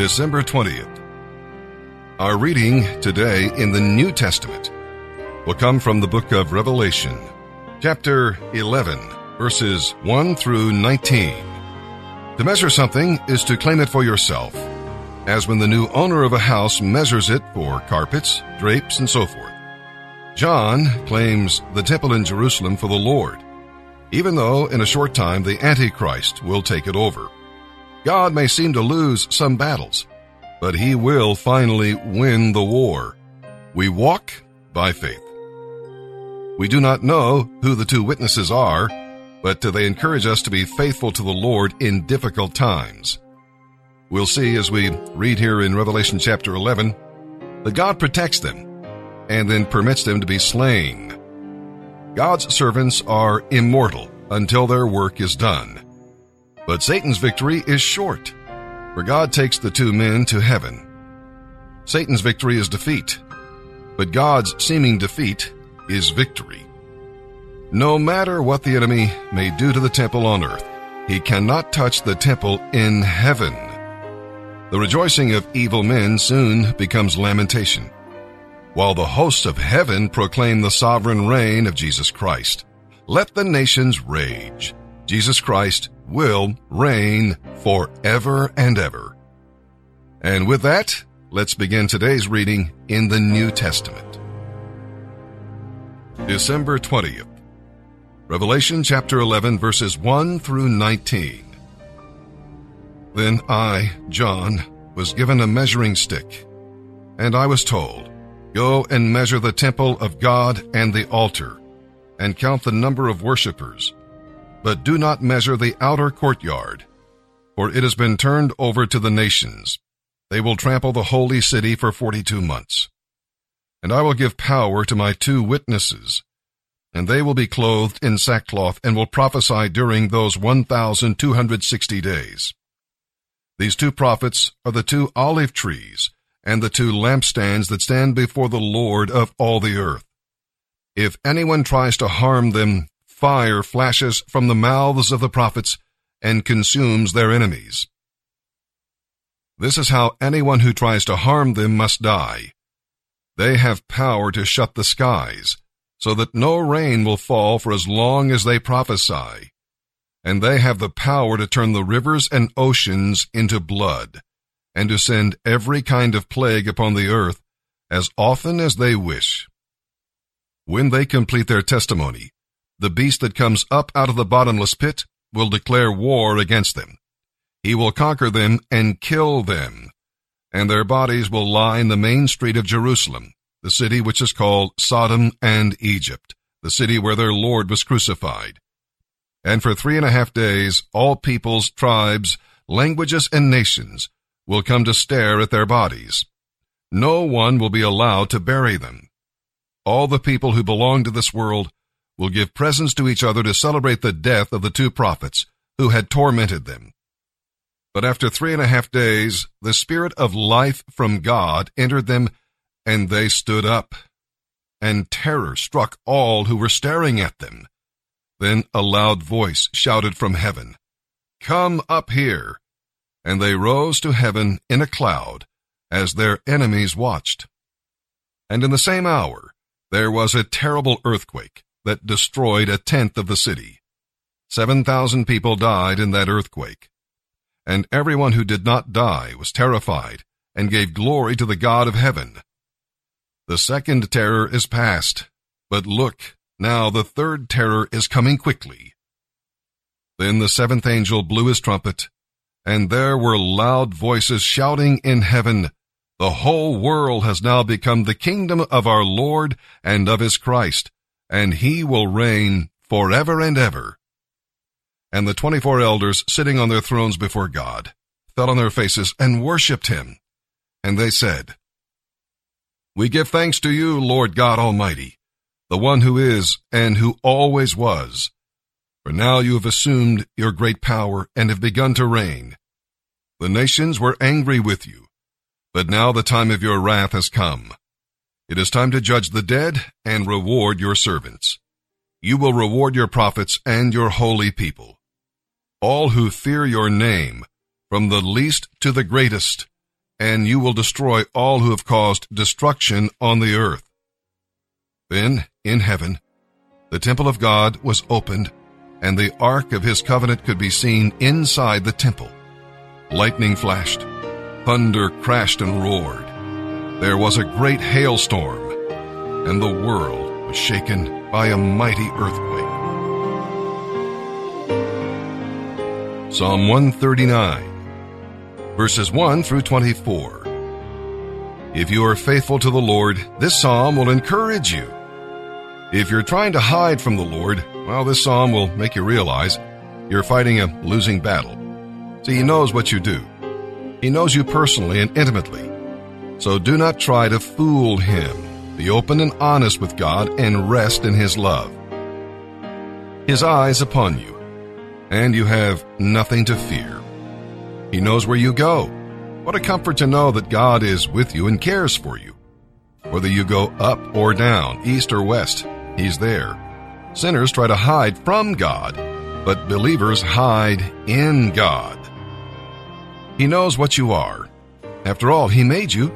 December 20th. Our reading today in the New Testament will come from the book of Revelation, chapter 11, verses 1 through 19. To measure something is to claim it for yourself, as when the new owner of a house measures it for carpets, drapes, and so forth. John claims the temple in Jerusalem for the Lord, even though in a short time the Antichrist will take it over. God may seem to lose some battles, but he will finally win the war. We walk by faith. We do not know who the two witnesses are, but they encourage us to be faithful to the Lord in difficult times. We'll see as we read here in Revelation chapter 11 that God protects them and then permits them to be slain. God's servants are immortal until their work is done. But Satan's victory is short, for God takes the two men to heaven. Satan's victory is defeat, but God's seeming defeat is victory. No matter what the enemy may do to the temple on earth, he cannot touch the temple in heaven. The rejoicing of evil men soon becomes lamentation, while the hosts of heaven proclaim the sovereign reign of Jesus Christ. Let the nations rage. Jesus Christ will reign forever and ever. And with that, let's begin today's reading in the New Testament. December 20th. Revelation chapter 11 verses 1 through 19. Then I, John, was given a measuring stick, and I was told, Go and measure the temple of God and the altar, and count the number of worshippers but do not measure the outer courtyard, for it has been turned over to the nations. They will trample the holy city for forty-two months. And I will give power to my two witnesses, and they will be clothed in sackcloth and will prophesy during those 1,260 days. These two prophets are the two olive trees and the two lampstands that stand before the Lord of all the earth. If anyone tries to harm them, fire flashes from the mouths of the prophets and consumes their enemies. This is how anyone who tries to harm them must die. They have power to shut the skies, so that no rain will fall for as long as they prophesy. And they have the power to turn the rivers and oceans into blood, and to send every kind of plague upon the earth as often as they wish. When they complete their testimony, the beast that comes up out of the bottomless pit will declare war against them. He will conquer them and kill them, and their bodies will lie in the main street of Jerusalem, the city which is called Sodom and Egypt, the city where their Lord was crucified. And for three and a half days, all peoples, tribes, languages, and nations will come to stare at their bodies. No one will be allowed to bury them. All the people who belong to this world will give presents to each other to celebrate the death of the two prophets who had tormented them. But after three and a half days, the Spirit of life from God entered them, and they stood up. And terror struck all who were staring at them. Then a loud voice shouted from heaven, Come up here! And they rose to heaven in a cloud, as their enemies watched. And in the same hour, there was a terrible earthquake, that destroyed a tenth of the city. Seven thousand people died in that earthquake. And everyone who did not die was terrified and gave glory to the God of heaven. The second terror is past, but look, now the third terror is coming quickly. Then the seventh angel blew his trumpet, and there were loud voices shouting in heaven, The whole world has now become the kingdom of our Lord and of his Christ, and he will reign forever and ever. And the twenty-four elders sitting on their thrones before God fell on their faces and worshipped him. And they said, We give thanks to you, Lord God Almighty, the one who is and who always was. For now you have assumed your great power and have begun to reign. The nations were angry with you, but now the time of your wrath has come. It is time to judge the dead and reward your servants. You will reward your prophets and your holy people. All who fear your name, from the least to the greatest, and you will destroy all who have caused destruction on the earth. Then, in heaven, the temple of God was opened, and the ark of his covenant could be seen inside the temple. Lightning flashed, thunder crashed and roared. There was a great hailstorm, and the world was shaken by a mighty earthquake. Psalm 139 verses 1 through 24. If you are faithful to the Lord, this psalm will encourage you. If you're trying to hide from the Lord, well, this psalm will make you realize you're fighting a losing battle. See, He knows what you do. He knows you personally and intimately. So do not try to fool Him. Be open and honest with God and rest in His love. His eyes upon you, and you have nothing to fear. He knows where you go. What a comfort to know that God is with you and cares for you. Whether you go up or down, east or west, He's there. Sinners try to hide from God, but believers hide in God. He knows what you are. After all, He made you,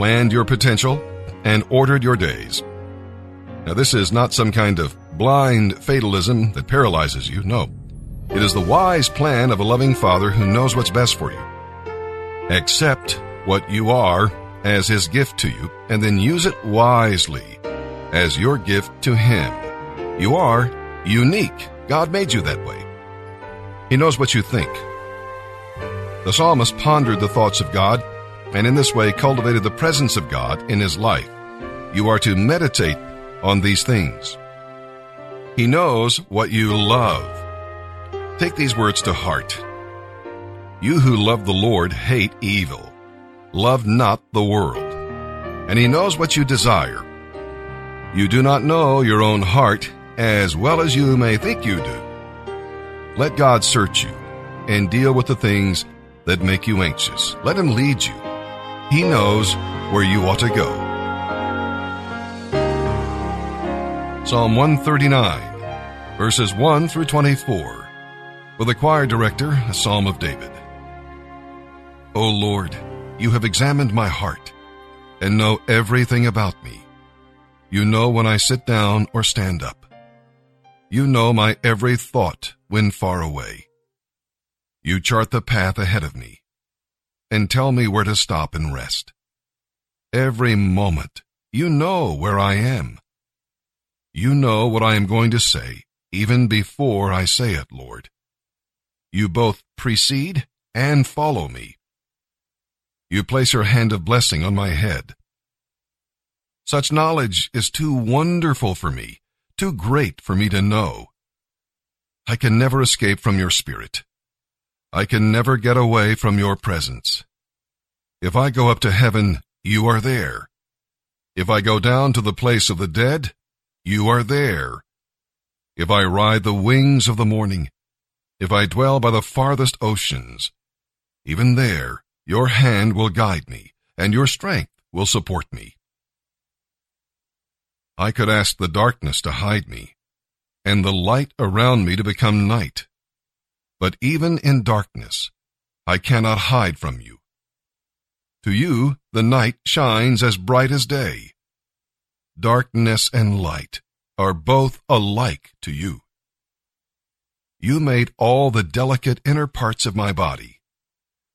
planned your potential, and ordered your days. Now, this is not some kind of blind fatalism that paralyzes you. No. It is the wise plan of a loving Father who knows what's best for you. Accept what you are as His gift to you, and then use it wisely as your gift to Him. You are unique. God made you that way. He knows what you think. The psalmist pondered the thoughts of God, and in this way cultivated the presence of God in his life. You are to meditate on these things. He knows what you love. Take these words to heart. You who love the Lord hate evil. Love not the world. And he knows what you desire. You do not know your own heart as well as you may think you do. Let God search you and deal with the things that make you anxious. Let him lead you. He knows where you ought to go. Psalm 139, verses 1 through 24 with the choir director, a psalm of David. O Lord, you have examined my heart and know everything about me. You know when I sit down or stand up. You know my every thought when far away. You chart the path ahead of me and tell me where to stop and rest. Every moment, you know where I am. You know what I am going to say even before I say it, Lord. You both precede and follow me. You place your hand of blessing on my head. Such knowledge is too wonderful for me, too great for me to know. I can never escape from your spirit. I can never get away from your presence. If I go up to heaven, you are there. If I go down to the place of the dead, you are there. If I ride the wings of the morning, if I dwell by the farthest oceans, even there your hand will guide me, and your strength will support me. I could ask the darkness to hide me, and the light around me to become night. But even in darkness, I cannot hide from you. To you, the night shines as bright as day. Darkness and light are both alike to you. You made all the delicate inner parts of my body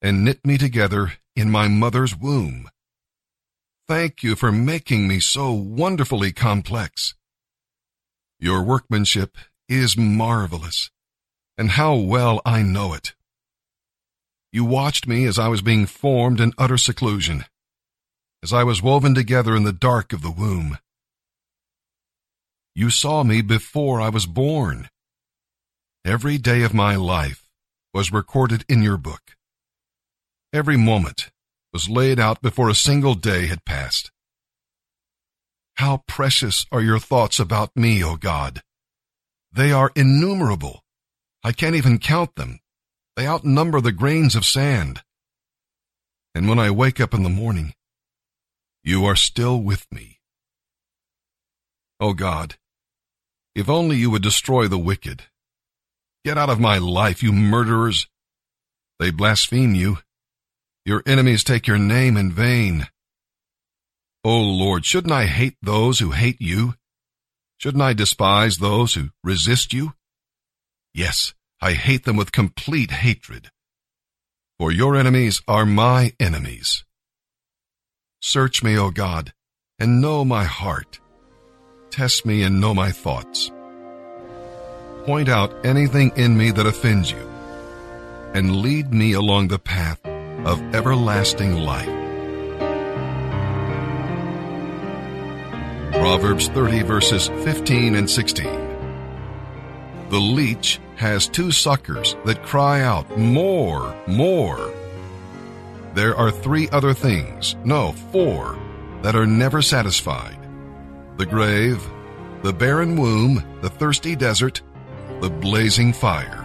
and knit me together in my mother's womb. Thank you for making me so wonderfully complex. Your workmanship is marvelous, and how well I know it. You watched me as I was being formed in utter seclusion, as I was woven together in the dark of the womb. You saw me before I was born Every day of my life was recorded in your book. Every moment was laid out before a single day had passed. How precious are your thoughts about me, O God. They are innumerable. I can't even count them. They outnumber the grains of sand. And when I wake up in the morning, you are still with me. O God, if only you would destroy the wicked Get out of my life, you murderers! They blaspheme you. Your enemies take your name in vain. O Lord, shouldn't I hate those who hate you? Shouldn't I despise those who resist you? Yes, I hate them with complete hatred. For your enemies are my enemies. Search me, O God, and know my heart. Test me and know my thoughts. Point out anything in me that offends you, and lead me along the path of everlasting life. Proverbs 30 verses 15 and 16. The leech has two suckers that cry out, More, more. There are three other things, no, four, that are never satisfied the grave, the barren womb, the thirsty desert, the blazing fire.